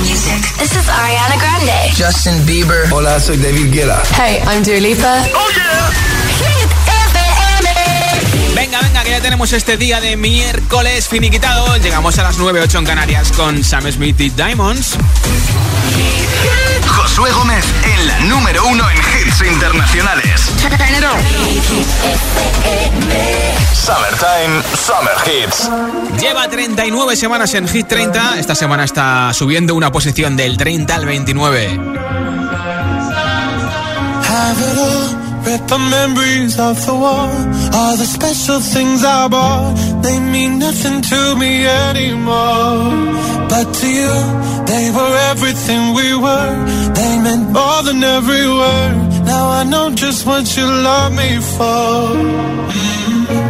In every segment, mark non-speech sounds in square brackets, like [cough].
This is Ariana Grande. Justin Bieber. Hola, soy David Guetta. Hey, I'm Dua Lipa. Oh yeah. Venga, venga, que ya tenemos este día de miércoles finiquitado. Llegamos a las 9.08 en Canarias con Sam Smith y Diamonds. Josué Gómez en la número uno en hits internacionales. Summertime, Summer Hits. Lleva 39 semanas en Hit 30. Esta semana está subiendo una posición del 30 al 29. Have it all, rip the memories of the war, all the special things I bought. They mean nothing to me anymore. But to you, they were everything we were. They meant more than every word. Now I know just what you love me for.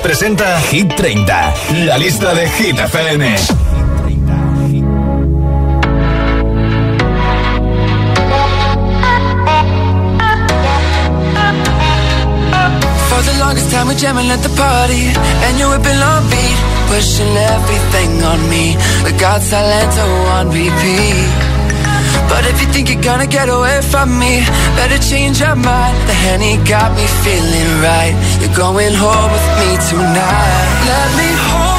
Presenta Hit 30, la lista de Hit FM. time we're jamming at the party And you whipping on beat Pushing everything on me The God Silento on repeat But if you think you're gonna get away from me Better change your mind. The Henny got me feeling right. You're going home with me tonight. Let me hold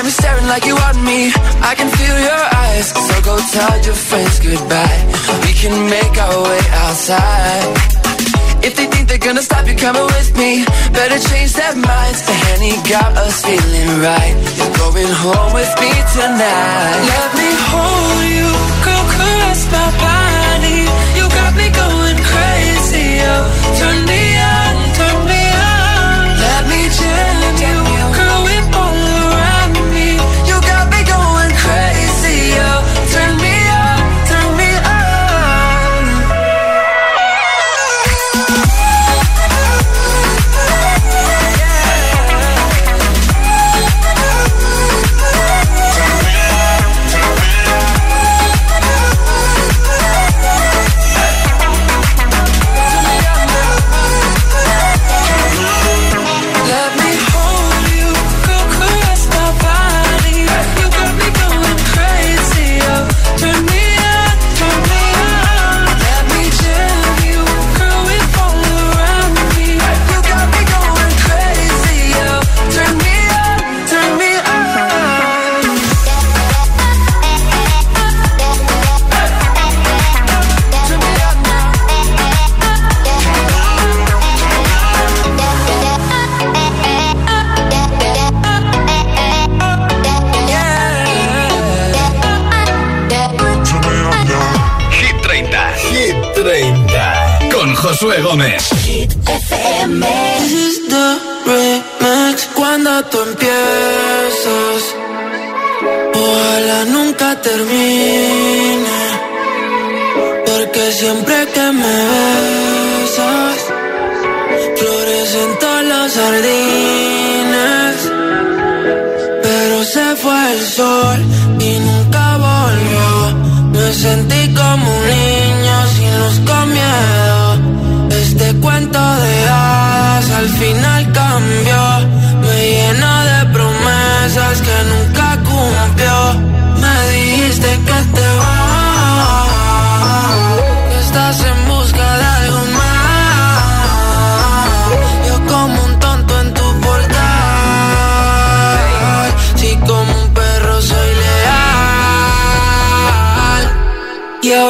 time you're staring like you want me. I can feel your eyes, so go tell your friends goodbye. We can make our way outside. If they think they're gonna stop you coming with me, better change their minds. The Henny got us feeling right. You're going home with me tonight. Let me hold you, girl, caress my body. You got me going crazy, oh. Turn me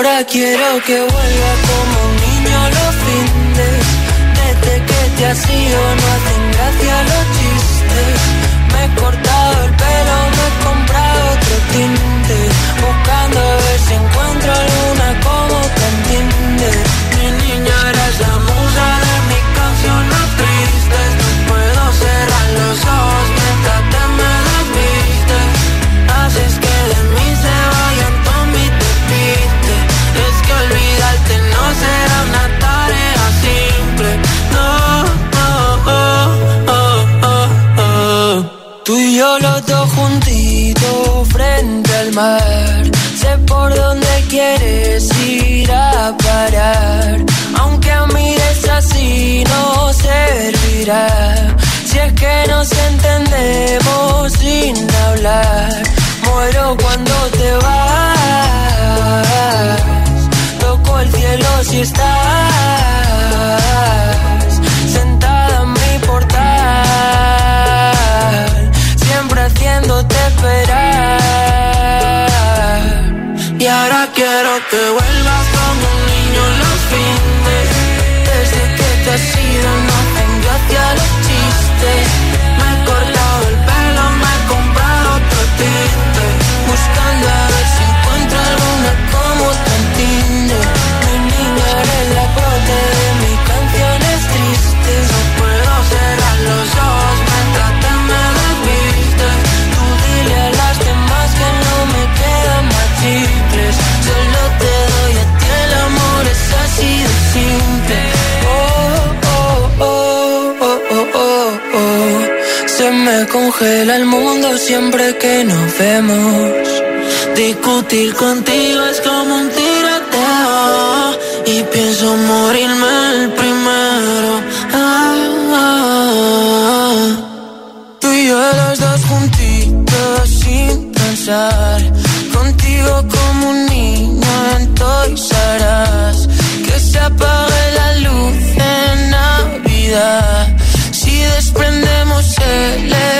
ahora quiero que vuelva como un niño los fines. Desde que te has ido no hacen gracia los chistes. Me he frente al mar. Sé por dónde quieres ir a parar. Aunque mires así no servirá. Si es que nos entendemos sin hablar. Muero cuando te vas. Toco el cielo si estás esperar. Y ahora quiero que vuelvas como un niño los fines. Desde que te has ido no gracia los congela el mundo siempre que nos vemos. Discutir contigo es como un tiroteo. Y pienso morirme el primero. Ah, ah, ah. Tú y yo los dos juntitos sin pensar. Contigo como un niño en Toys. Que se apague la luz en Navidad. Si desprendemos electricidad.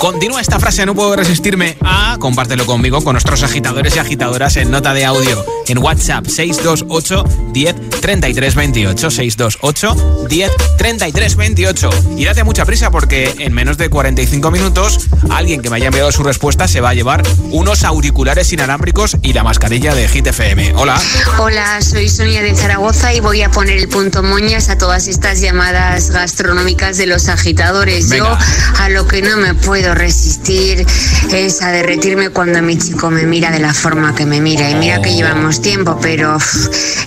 Continúa esta frase, no puedo resistirme a. Compártelo conmigo, con nuestros agitadores y agitadoras en nota de audio en WhatsApp 628 10 33 28. 628 10 33 28. Y date mucha prisa porque en menos de 45 minutos alguien que me haya enviado su respuesta se va a llevar unos auriculares inalámbricos y la mascarilla de Hit FM. Hola. Hola, soy Sonia de Zaragoza y voy a poner el punto moñas a todas estas llamadas gastronómicas de los agitadores. Venga. Yo a lo que no me puedo resistir es a derretirme cuando mi chico me mira de la forma que me mira. Y mira que llevamos tiempo, pero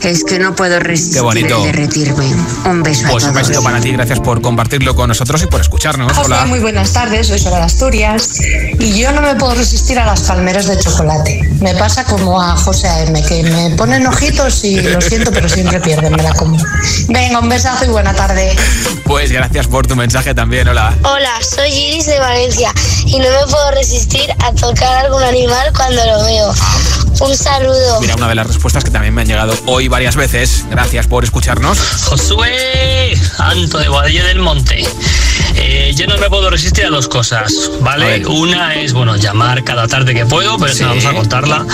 es que no puedo resistir Qué bonito. el derretirme. Un beso Pues a un todos. besito para ti, gracias por compartirlo con nosotros y por escucharnos. José, Hola. muy buenas tardes, soy Sora de Asturias y yo no me puedo resistir a las palmeras de chocolate. Me pasa como a José A.M., que me ponen ojitos y lo siento, pero siempre pierden, me la como. Venga, un besazo y buena tarde. Pues gracias por tu mensaje también, hola. Hola, soy Iris de Valencia y no me puedo resistir a tocar algún animal cuando lo veo. Un saludo. Mira, una de las respuestas que también me han llegado hoy varias veces. Gracias por escucharnos. Josué Anto de Boadilla del Monte. Eh, yo no me puedo resistir a dos cosas, ¿vale? Una es, bueno, llamar cada tarde que puedo, pero Sí. eso vamos a contarla.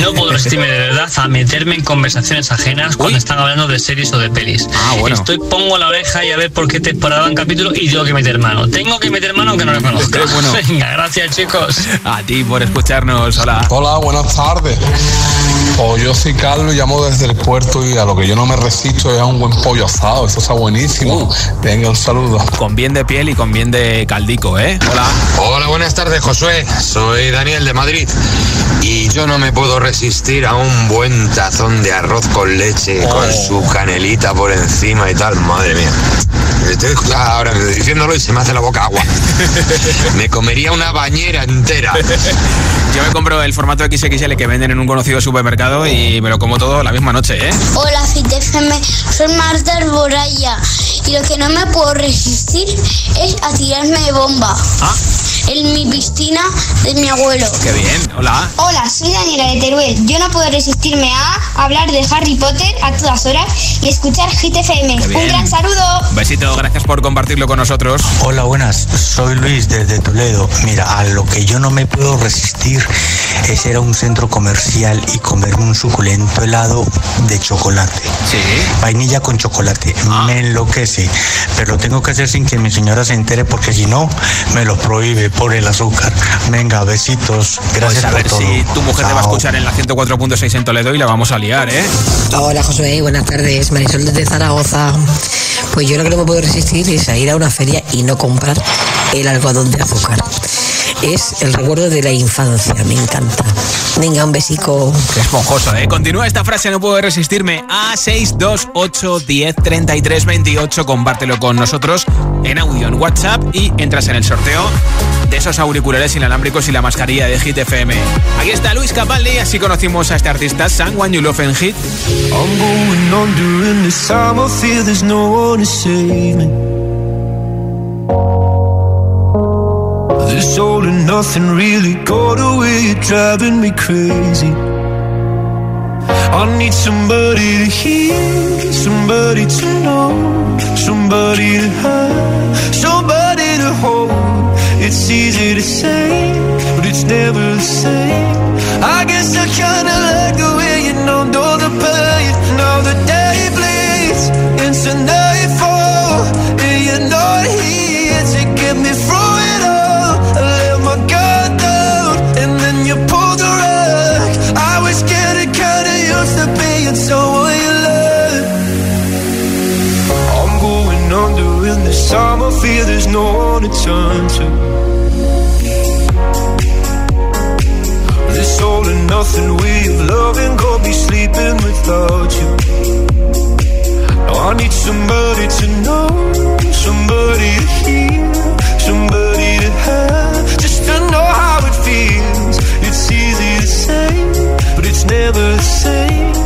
No puedo resistirme de verdad a meterme en conversaciones ajenas cuando están hablando de series o de pelis. Ah, bueno. Estoy, pongo la oreja y a ver por qué temporada van capítulo y tengo que meter mano. Tengo que meter mano aunque no lo conozca. Bueno. [laughs] Venga, gracias chicos. A ti por escucharnos, hola. Hola, buenas tardes. Pues yo soy Carlos y llamo desde el puerto y a lo que yo no me resisto es a un buen pollo asado. Eso está buenísimo. Uh. Venga, un saludo. Con bien de piel y con bien de caldico, ¿eh? Hola. Hola, buenas tardes, Josué. Soy Daniel de Madrid. Y yo no me puedo resistir a un buen tazón de arroz con leche, Oh. con su canelita por encima y tal. Madre mía. Estoy ahora diciéndolo y se me hace la boca agua. [laughs] Me comería una bañera entera. Yo me compro el formato XXL que venden en un conocido supermercado y me lo como todo la misma noche, ¿eh? Hola, FitFM. Soy Marta Alboraya y lo que no me puedo resistir es a tirarme de bomba. Ah, en mi piscina de mi abuelo. qué bien. Hola. Hola, soy Daniela de Teruel. Yo no puedo resistirme a hablar de Harry Potter a todas horas y escuchar Hit FM. Qué bien. Un gran saludo. Un besito, gracias por compartirlo con nosotros. Hola, buenas. Soy Luis desde Toledo. Mira, a lo que yo no me puedo resistir es ir a un centro comercial y comerme un suculento helado de chocolate. Sí. Vainilla con chocolate. Me enloquece. Pero lo tengo que hacer sin que mi señora se entere porque si no, me lo prohíbe por el azúcar. Venga, besitos. Gracias Pues a por ver todo. si tu mujer te va a escuchar en la 104.6 en Toledo y la vamos a liar, ¿eh? Hola Josué, buenas tardes. Marisol desde Zaragoza. Pues yo lo que no me puedo resistir es a ir a una feria y no comprar el algodón de azúcar. Es el recuerdo de la infancia, me encanta. Venga, un besico. Qué esponjoso, ¿eh? Continúa esta frase, no puedo resistirme. A 628 10 33 28. Compártelo con nosotros en audio en WhatsApp y entras en el sorteo de esos auriculares inalámbricos y la mascarilla de Hit FM. Aquí está Luis Capaldi, así conocimos a este artista, Someone You Love en Hit. I need somebody to hear, somebody to know, somebody to have, somebody to hold. It's easy to say, but it's never the same. I guess I kinda like the way you know, know the pain. Now the day bleeds into nightfall, being someone you love. I'm going under in this time. I feel there's no one to turn to. This all and nothing way of loving got me sleeping without you. Now I need somebody to know, somebody to hear, somebody to have, just to know how it feels. It's easy to say, but it's never the same.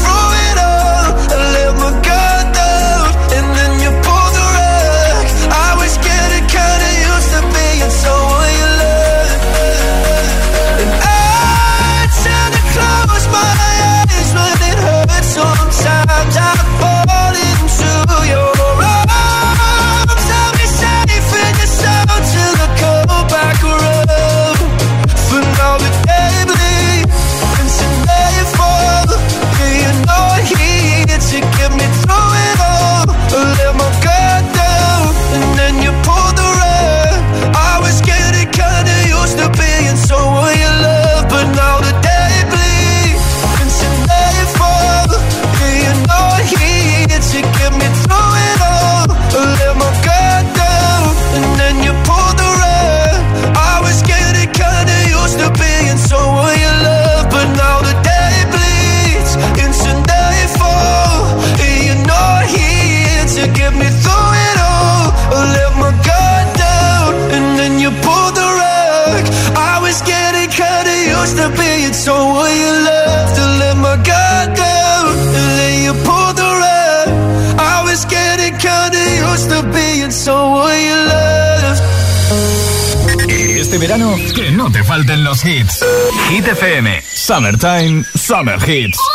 Hits.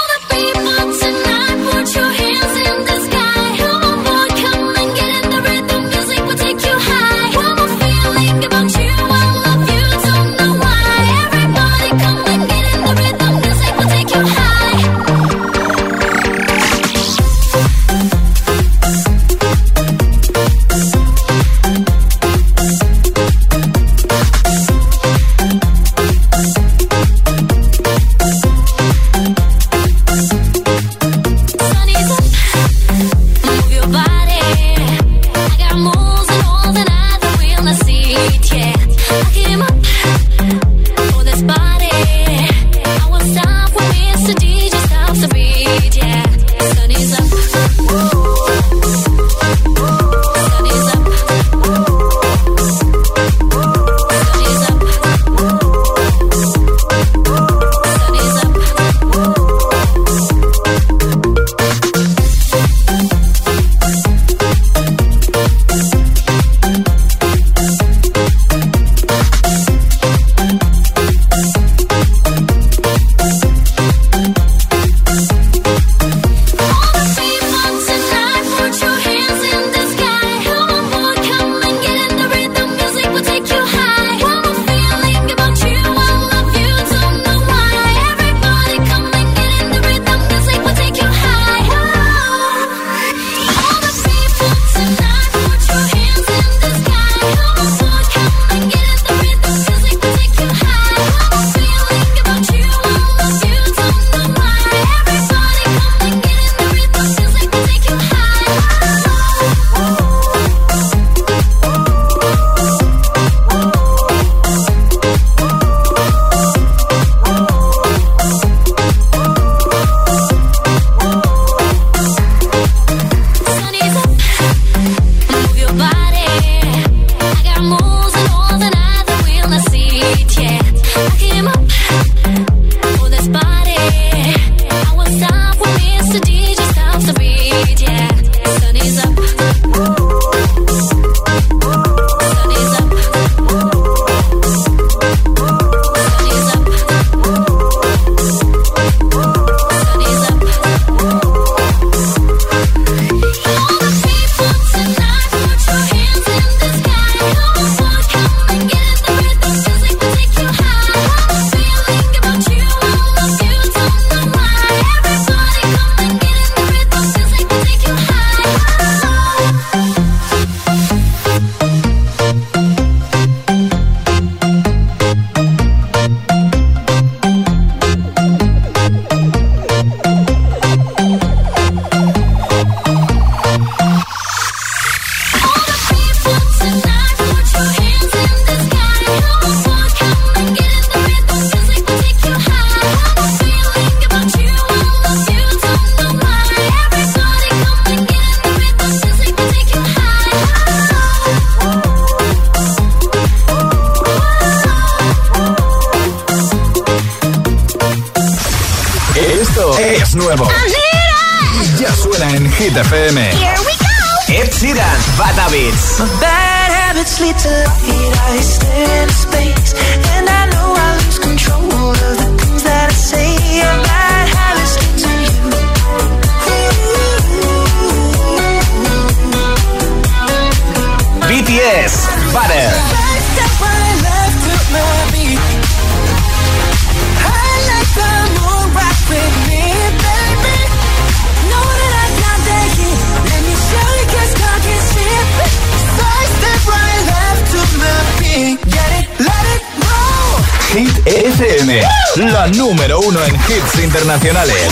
Número uno en hits internacionales.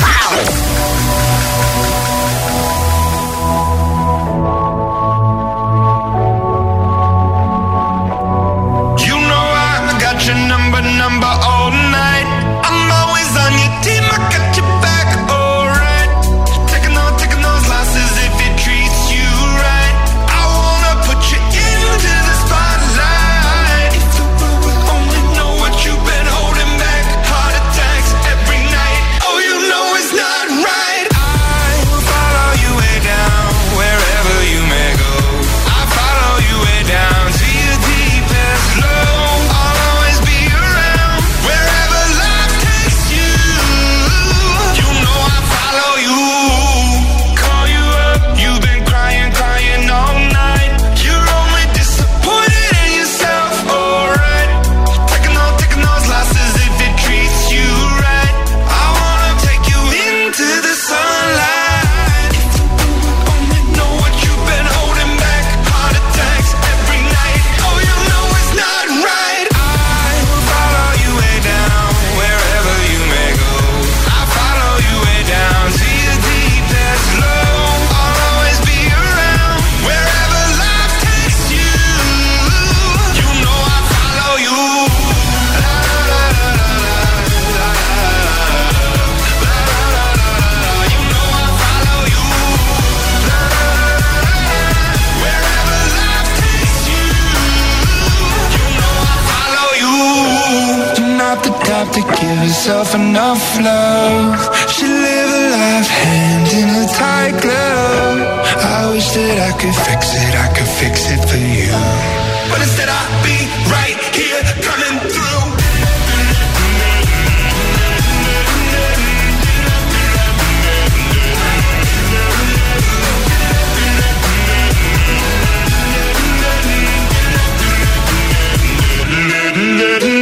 Herself enough love. She live a life hand in a tight glove. I wish that I could fix it, I could fix it for you. But instead I'd be right here coming through. Una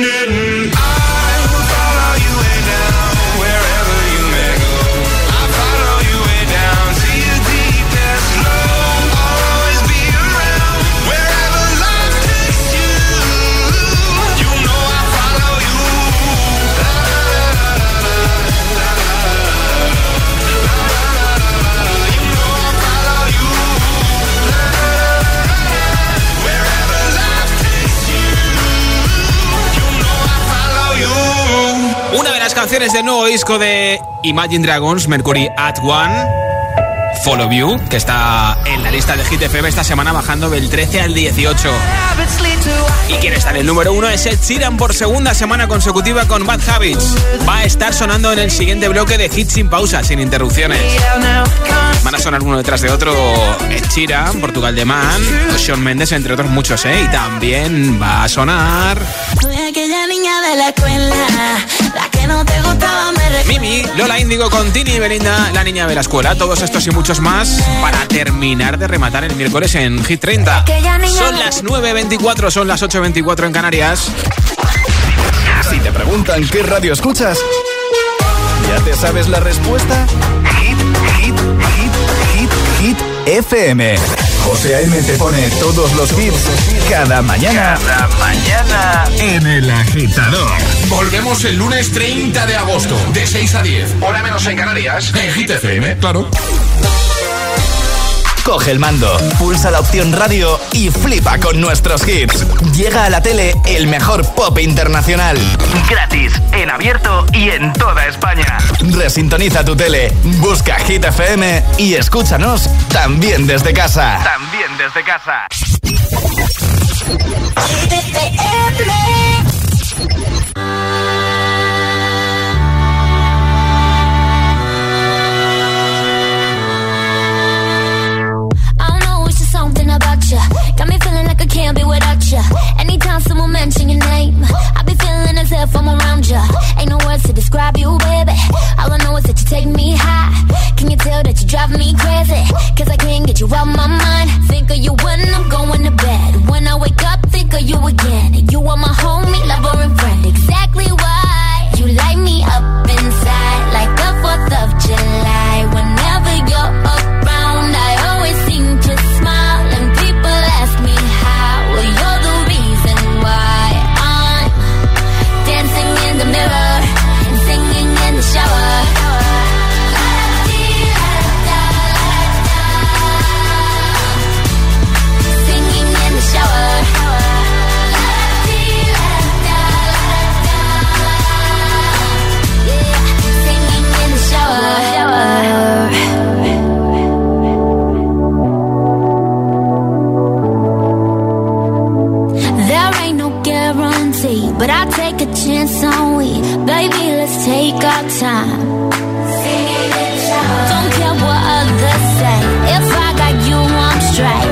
canciones del nuevo disco de Imagine Dragons, Mercury at One, Follow You, que está en la lista de Hit FM esta semana bajando del 13 al 18. Y quien está en el número uno es Ed Sheeran por segunda semana consecutiva con Bad Habits. Va a estar sonando en el siguiente bloque de Hit sin pausa, sin interrupciones. Van a sonar uno detrás de otro Ed Sheeran, Portugal de Man, o Shawn Mendes, entre otros muchos, ¿eh? Y también va a sonar... Aquella niña de la escuela, la que no te gustaba, me recuerda. Mimi, Lola Índigo con Tini y Belinda, la niña de la escuela. Todos estos y muchos más para terminar de rematar el miércoles en Hit 30. Son las 9.24, son las 8.24 en Canarias. Si te preguntan qué radio escuchas, ¿ya te sabes la respuesta? Hit, hit, hit, hit, hit, FM. José A.M. te pone todos los hits cada mañana. Cada mañana en El Agitador. Volvemos el lunes 30 de agosto, de 6 a 10. Hora menos en Canarias. En Hit FM, claro. Coge el mando, pulsa la opción radio y flipa con nuestros hits. Llega a la tele el mejor pop internacional. Gratis, en abierto y en toda España. Resintoniza tu tele, busca Hit FM y escúchanos también desde casa. También desde casa. Anytime someone mention your name, I be feeling as if I'm around you. Ain't no words to describe you, baby. All I know is that you take me high. Can you tell that you drive me crazy? Cause I can't get you out my mind. Think of you when I'm going to bed. When I wake up, think of you again. You are my homie, lover, and friend. Exactly why you light me up inside like the 4th of July. Let's time. Don't care what others say. If I got you, I'm straight.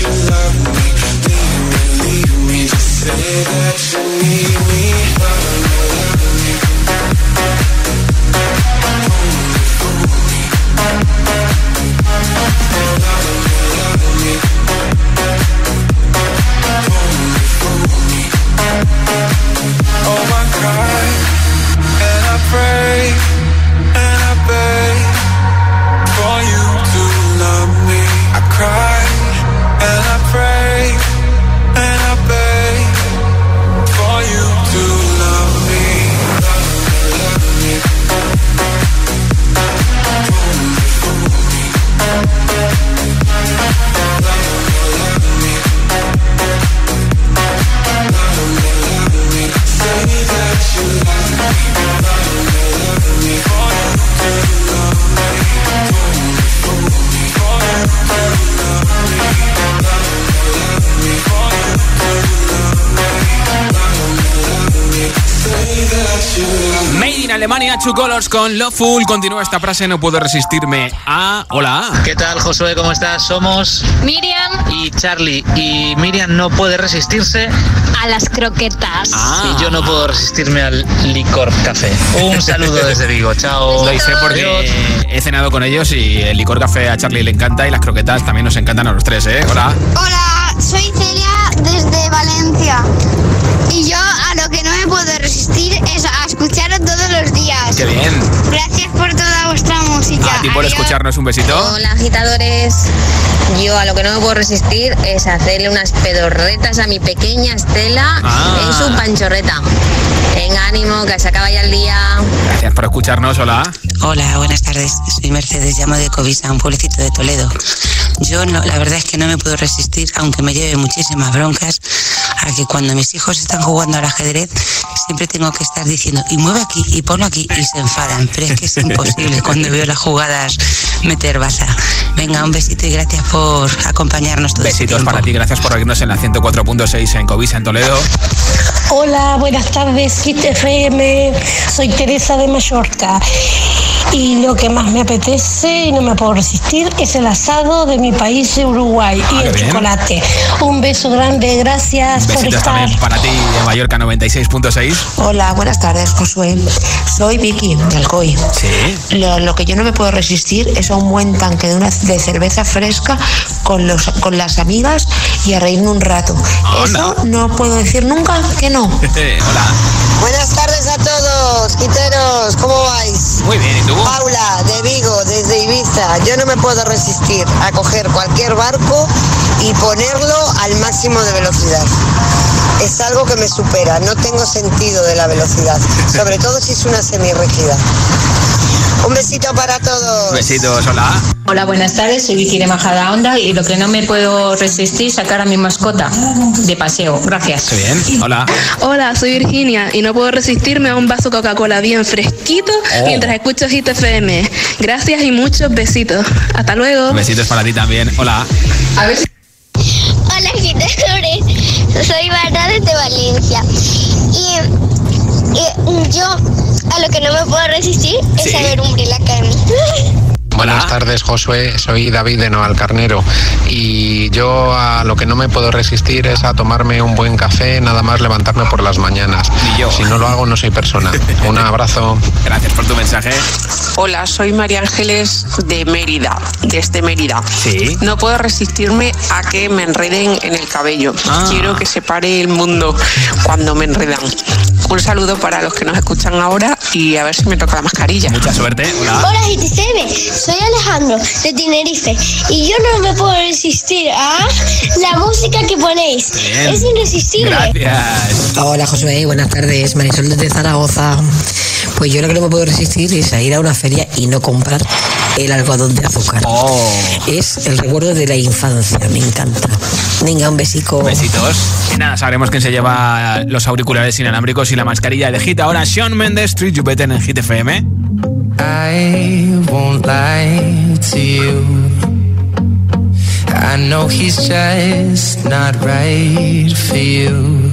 you love me, Do you relieve me. Just say that you need me. Colors con Love Full. Continúa esta frase, no puedo resistirme a... Hola. ¿Qué tal, Josué? ¿Cómo estás? Somos Miriam y Charlie. Y Miriam no puede resistirse a las croquetas. Ah. y yo no puedo resistirme al licor café. Un [laughs] saludo desde Vigo. Chao. Lo hice porque he cenado con ellos y el licor café a Charlie le encanta y las croquetas también nos encantan a los tres, ¿eh? Hola. Hola, soy Celia desde Valencia. Y yo a lo que no me puedo resistir es a Qué bien. Gracias por toda vuestra música. A ti por Adiós. escucharnos un besito. Hola agitadores, yo a lo que no me puedo resistir es hacerle unas pedorretas a mi pequeña Estela Ah. en su panchorreta. Venga, ánimo, que se acaba ya el día. Gracias por escucharnos, hola. Hola, buenas tardes. Soy Mercedes, llamo de Covisa, un pueblecito de Toledo. Yo no, la verdad es que no me puedo resistir, aunque me lleve muchísimas broncas, a que cuando mis hijos están jugando al ajedrez, siempre tengo que estar diciendo, y mueve aquí, y ponlo aquí, y se enfadan. Pero es que es imposible cuando veo las jugadas meter baza. Venga, un besito y gracias por acompañarnos todo este Besitos para ti, gracias por oírnos en la 104.6 en Covisa, en Toledo. Hola, buenas tardes, Kit FM. Soy Teresa de Mallorca. Y lo que más me apetece y no me puedo resistir es el asado de mi país, de Uruguay, y Ah, el bien. chocolate. Un beso grande, gracias por estar. también para ti en Mallorca 96.6. Hola, buenas tardes, Josué. Soy Vicky, de Alcoy. Sí. Lo, lo que yo no me puedo resistir es a un buen tanque de, una, de cerveza fresca con, los, con las amigas y a reírme un rato. Eso no puedo decir nunca que no. [laughs] hola. Buenas tardes a todos, quiteros, ¿cómo vais? Muy bien, ¿y tú? Paula, de Vigo, desde Ibiza. Yo no me puedo resistir a coger cualquier barco y ponerlo al máximo de velocidad. Es algo que me supera, no tengo sentido de la velocidad, [laughs] sobre todo si es una semirrígida. Un besito para todos. Besitos, hola. Hola, buenas tardes. Soy Vicky de Majada Onda y lo que no me puedo resistir es sacar a mi mascota de paseo. Gracias. Qué bien, hola. Hola, soy Virginia y no puedo resistirme a un vaso Coca-Cola bien fresquito Oh. mientras escucho Hit FM. Gracias y muchos besitos. Hasta luego. Besitos para ti también, hola. Hola, agitadores. Soy Marta desde Valencia. Y, y yo a lo que no me puedo resistir es Sí. a ver Umbrella Academy. [laughs] Buenas tardes, Josué. Soy David de Carnero y yo a lo que no me puedo resistir es a tomarme un buen café, nada más levantarme por las mañanas. Si no lo hago, no soy persona. Un [laughs] abrazo. Gracias por tu mensaje. Hola, soy María Ángeles de Mérida, desde Mérida. Sí. No puedo resistirme a que me enreden en el cabello. Ah. Quiero que se pare el mundo cuando me enredan. Un saludo para los que nos escuchan ahora y a ver si me toca la mascarilla. Mucha suerte. Hola. Hola, GTCM. Soy Alejandro de Tenerife y yo no me puedo resistir a la música que ponéis. Bien. Es irresistible. Gracias. Hola Josué, buenas tardes. Marisol desde Zaragoza. Pues yo lo que no me puedo resistir es a ir a una feria y no comprar el algodón de azúcar. Oh. Es el recuerdo de la infancia, me encanta. Venga, un besico. Besitos. Y nada, sabremos quién se lleva los auriculares inalámbricos y la mascarilla de Hit. Ahora Sean Mendes, Street You Better en Hit FM. I won't lie to you. I know he's just not right for you.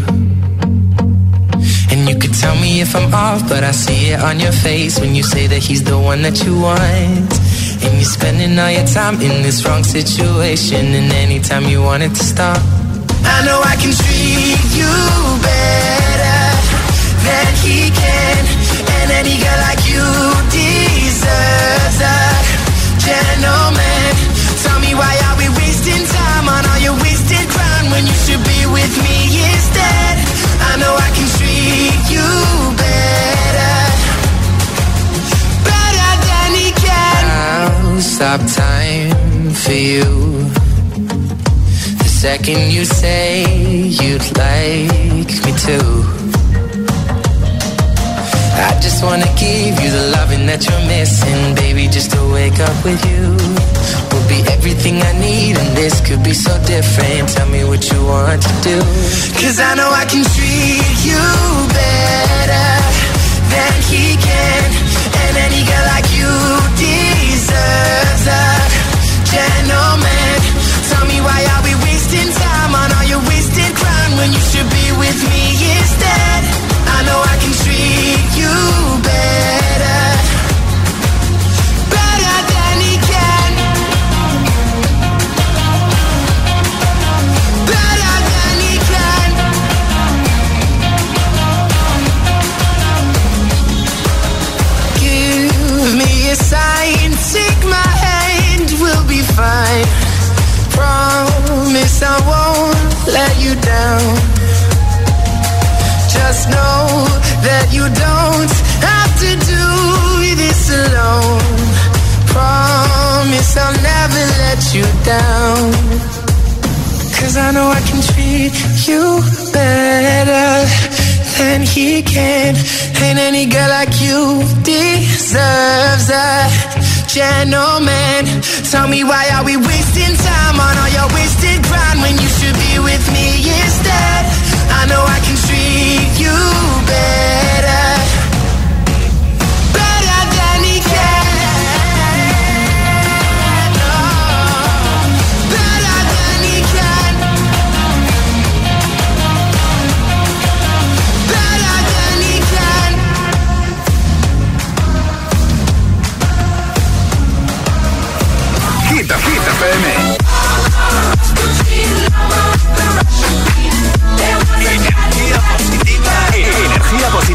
And you could tell me if I'm off, but I see it on your face when you say that he's the one that you want. And you're spending all your time in this wrong situation, and anytime you want it to stop. I know I can treat you better than he can, and any girl like you deserves a gentleman. Tell me why are we wasting time on all your wasted crown when you should stop time for you. The second you say you'd like me to. I just wanna give you the loving that you're missing, baby. Just to wake up with you will be everything I need, and this could be so different. Tell me what you want to do. Cause I know I can treat you better than he can, and any girl like you deserves a gentleman. Tell me why are we wasting time on all your wasted crown when you should be with me instead? I know I can promise I won't let you down. Just know that you don't have to do this alone. Promise I'll never let you down. Cause I know I can treat you better than he can. And any girl like you deserves that gentleman. Tell me why are we wasting time on all your wasted grind when you should be with me instead? I know I can treat you better. FM. Energía positiva. Energía positiva.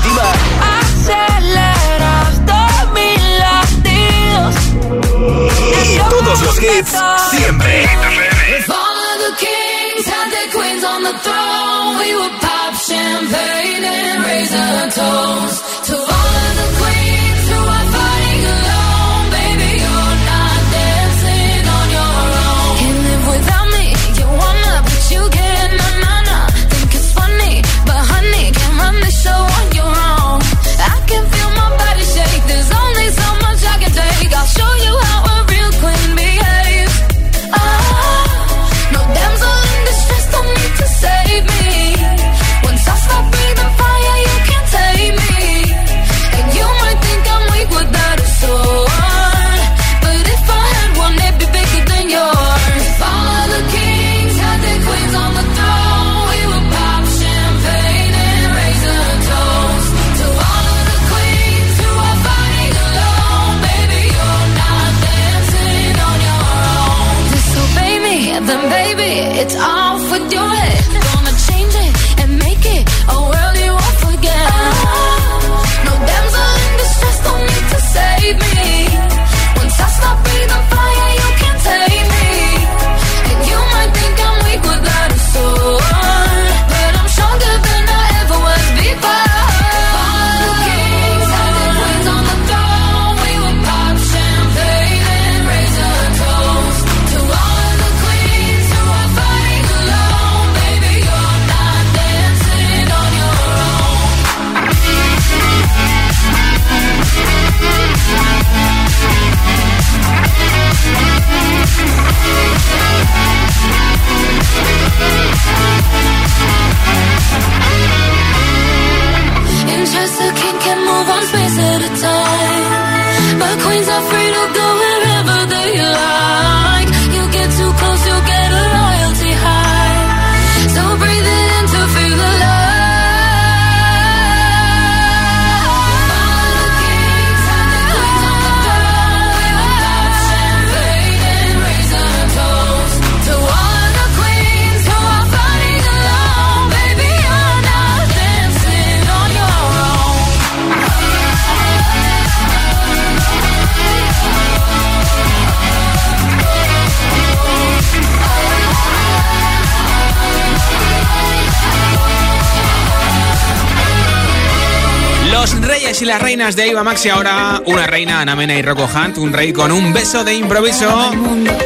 reyes y las reinas de Iba Maxi. Ahora una reina, Ana Mena y Rocco Hunt. Un rey con un beso de improviso.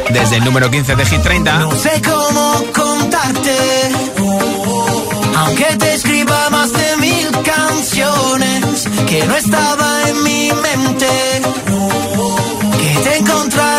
Desde el número 15 de Hit 30. No sé cómo contarte. Aunque te escriba más de mil canciones que no estaba en mi mente. Que te encontraré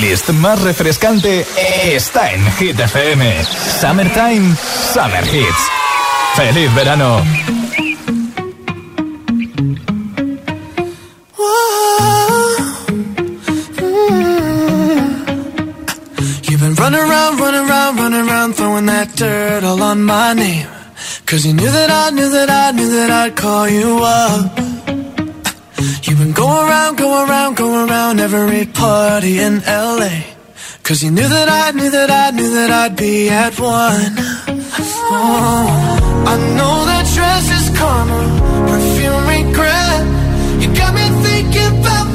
playlist más refrescante está en Hit FM. Summertime, Summer Hits. ¡Feliz verano! You've been running around, running around, running around, throwing that dirt all on my name. Cause you knew that I, knew that I, knew that I'd call you up. I'm around, go around, go around every party in LA. Cause you knew that I knew that I knew that I'd be at one. Oh, I know that dress is karma, perfume regret. You got me thinking about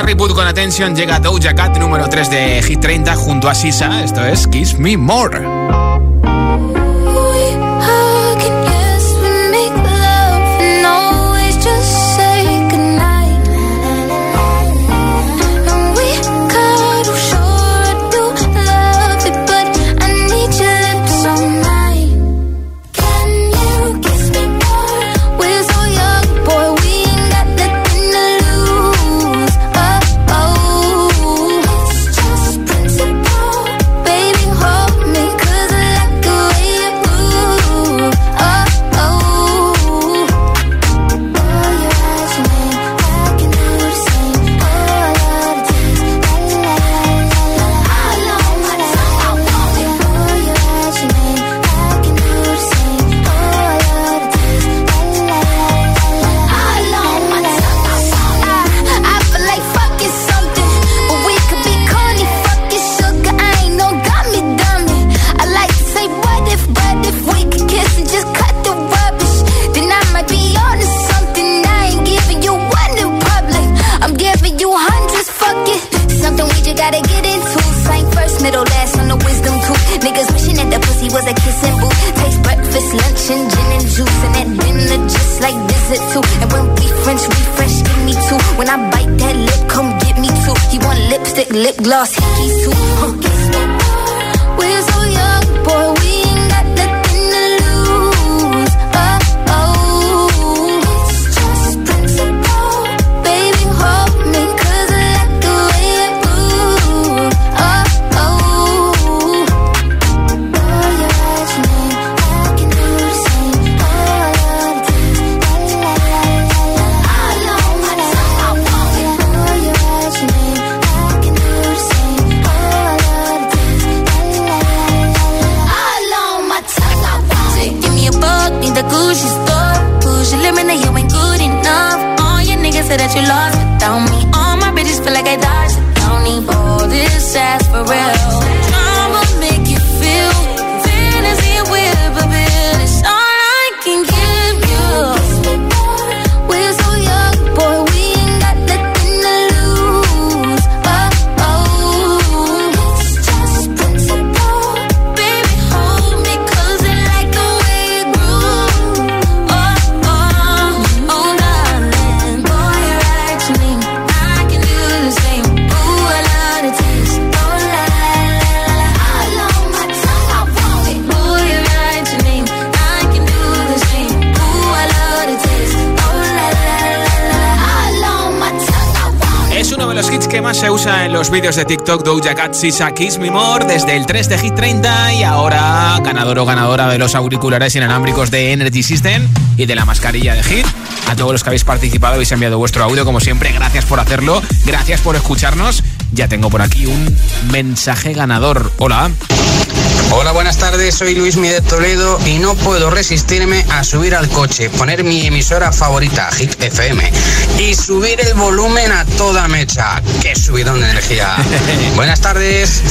escuchas Reboot con Attention, llega Doja Cat número 3 de Hit 30 junto a Sisa. Esto es Kiss Me More. Juice and that dinner just like visit too. And when we French refresh, give me two. When I bite that lip, come get me two. He want lipstick, lip gloss, hickey too. Huh. We're so young, boy. We that you lost without me. All my bitches feel like I dodged the county. All this ass for real. Se usa en los vídeos de TikTok Doja Cat Sisa Kiss Me More desde el 3 de Hit 30 y ahora ganador o ganadora de los auriculares inalámbricos de Energy System y de la mascarilla de Hit. A todos los que habéis participado habéis enviado vuestro audio como siempre, gracias por hacerlo, gracias por escucharnos. Ya tengo por aquí un mensaje ganador. Hola. Hola, buenas tardes. Soy Luis Mi de Toledo y no puedo resistirme a subir al coche, poner mi emisora favorita, Hit FM, y subir el volumen a toda mecha. ¡Qué subidón de energía! [laughs] buenas tardes.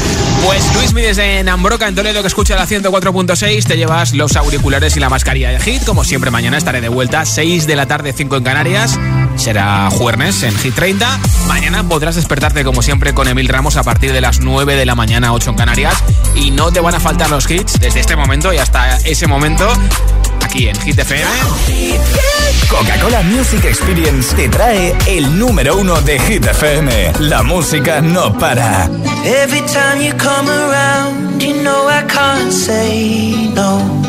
Pues Luis Mi desde Nambroca en Toledo que escucha la 104.6 te llevas los auriculares y la mascarilla de Hit. Como siempre mañana estaré de vuelta 6 de la tarde 5 en Canarias. Será jueves en Hit 30. Mañana podrás despertarte como siempre con Emil Ramos a partir de las 9 de la mañana 8 en Canarias y no te van a faltar los hits desde este momento y hasta ese momento aquí en Hit FM. Coca-Cola Music Experience te trae el número uno de Hit FM. La música no para. Every time you come around, you know I can't say no.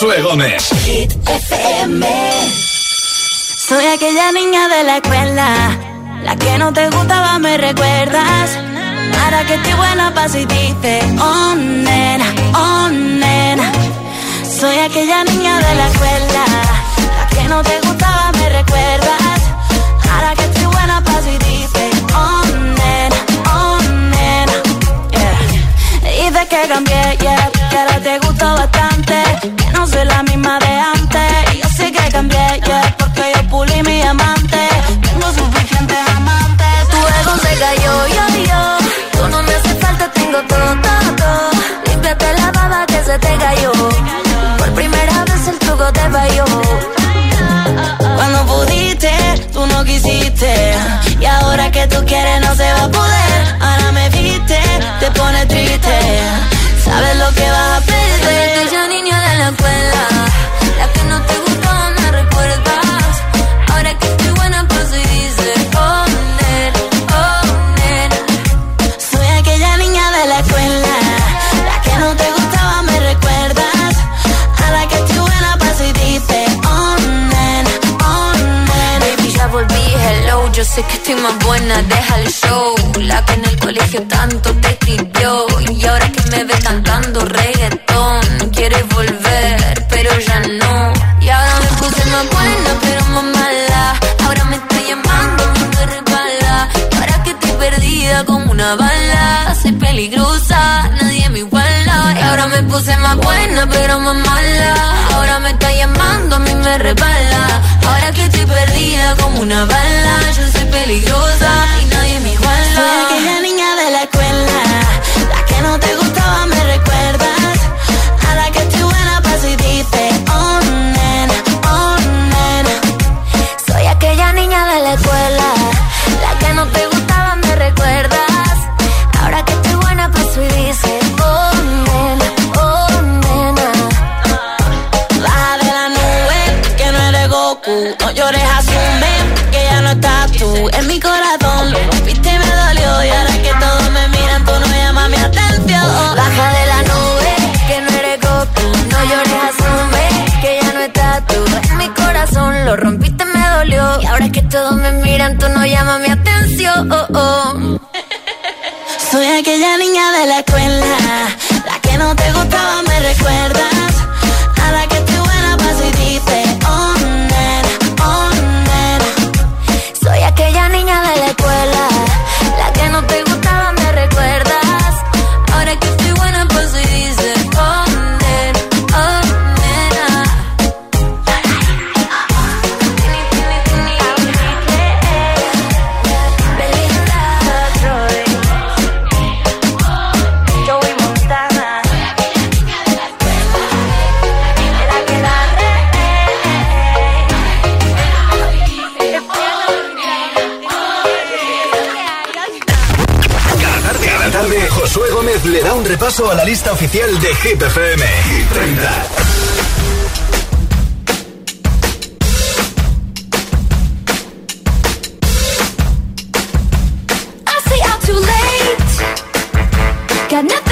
Josué Gómez. Soy aquella niña de la escuela, la que no te gustaba, me recuerdas. Para que estoy buena pa' si dices, oh nena, oh nena. Soy aquella niña de la escuela, la que no te gustaba, me recuerdas. Ahora que estoy buena pa' si dices, oh nena, oh nena. Yeah. Que cambié, yeah, no soy la misma de antes. Y yo sé que cambié, yeah, porque yo pulí mi amante. Tengo suficientes amantes. Tu ego se cayó, yo, yo. Tú no me hace falta, tengo todo, todo, todo. Límpiate la baba que se te cayó. Por primera vez el truco te falló. Cuando pudiste, tú no quisiste. Y ahora que tú quieres, no se va a poder. Ahora me viste, te pone triste. Sabes lo que vas a yo sé que estoy más buena, deja el show. La que en el colegio tanto te escribió. Y ahora que me ves cantando reggaetón, quieres volver, pero ya no. Y ahora me puse más buena, pero más mala. Ahora me está llamando, me resbala. Ahora que estoy perdida como una bala. Soy peligrosa, nadie me iguala. Y ahora me puse más buena, pero más mala. Me resbala. Ahora que estoy perdida como una bala. Yo soy peligrosa y nadie todos me miran, tú no llamas mi atención. Oh, oh. Soy aquella niña de la escuela, la que no te gustaba, me recuerdas. Repaso a la lista oficial de Hit FM. Hit 30. I stay out too late. Got nothing